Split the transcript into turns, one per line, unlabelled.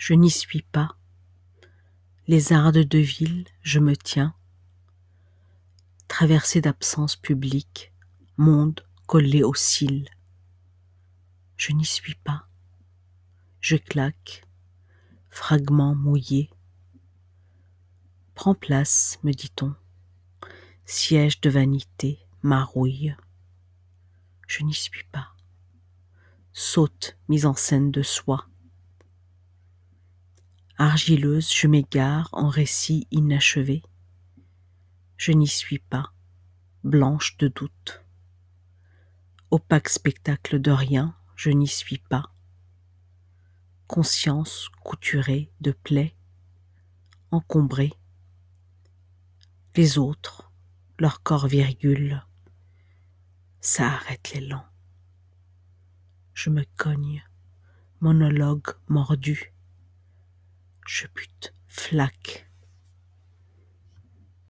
je n'y suis pas. Les ardes de ville, je me tiens. Traversée d'absence publique, monde collé aux cils. Je n'y suis pas. Je claque, fragment mouillé. Prends place, me dit-on, siège de vanité, marouille. Je n'y suis pas. Saute, mise en scène de soi. Argileuse, je m'égare en récit inachevé. Je n'y suis pas, blanche de doute. Opaque spectacle de rien, je n'y suis pas. Conscience couturée de plaies, encombrée. Les autres, leur corps virgule, ça arrête l'élan. Je me cogne, monologue mordu. Je bute, flaque.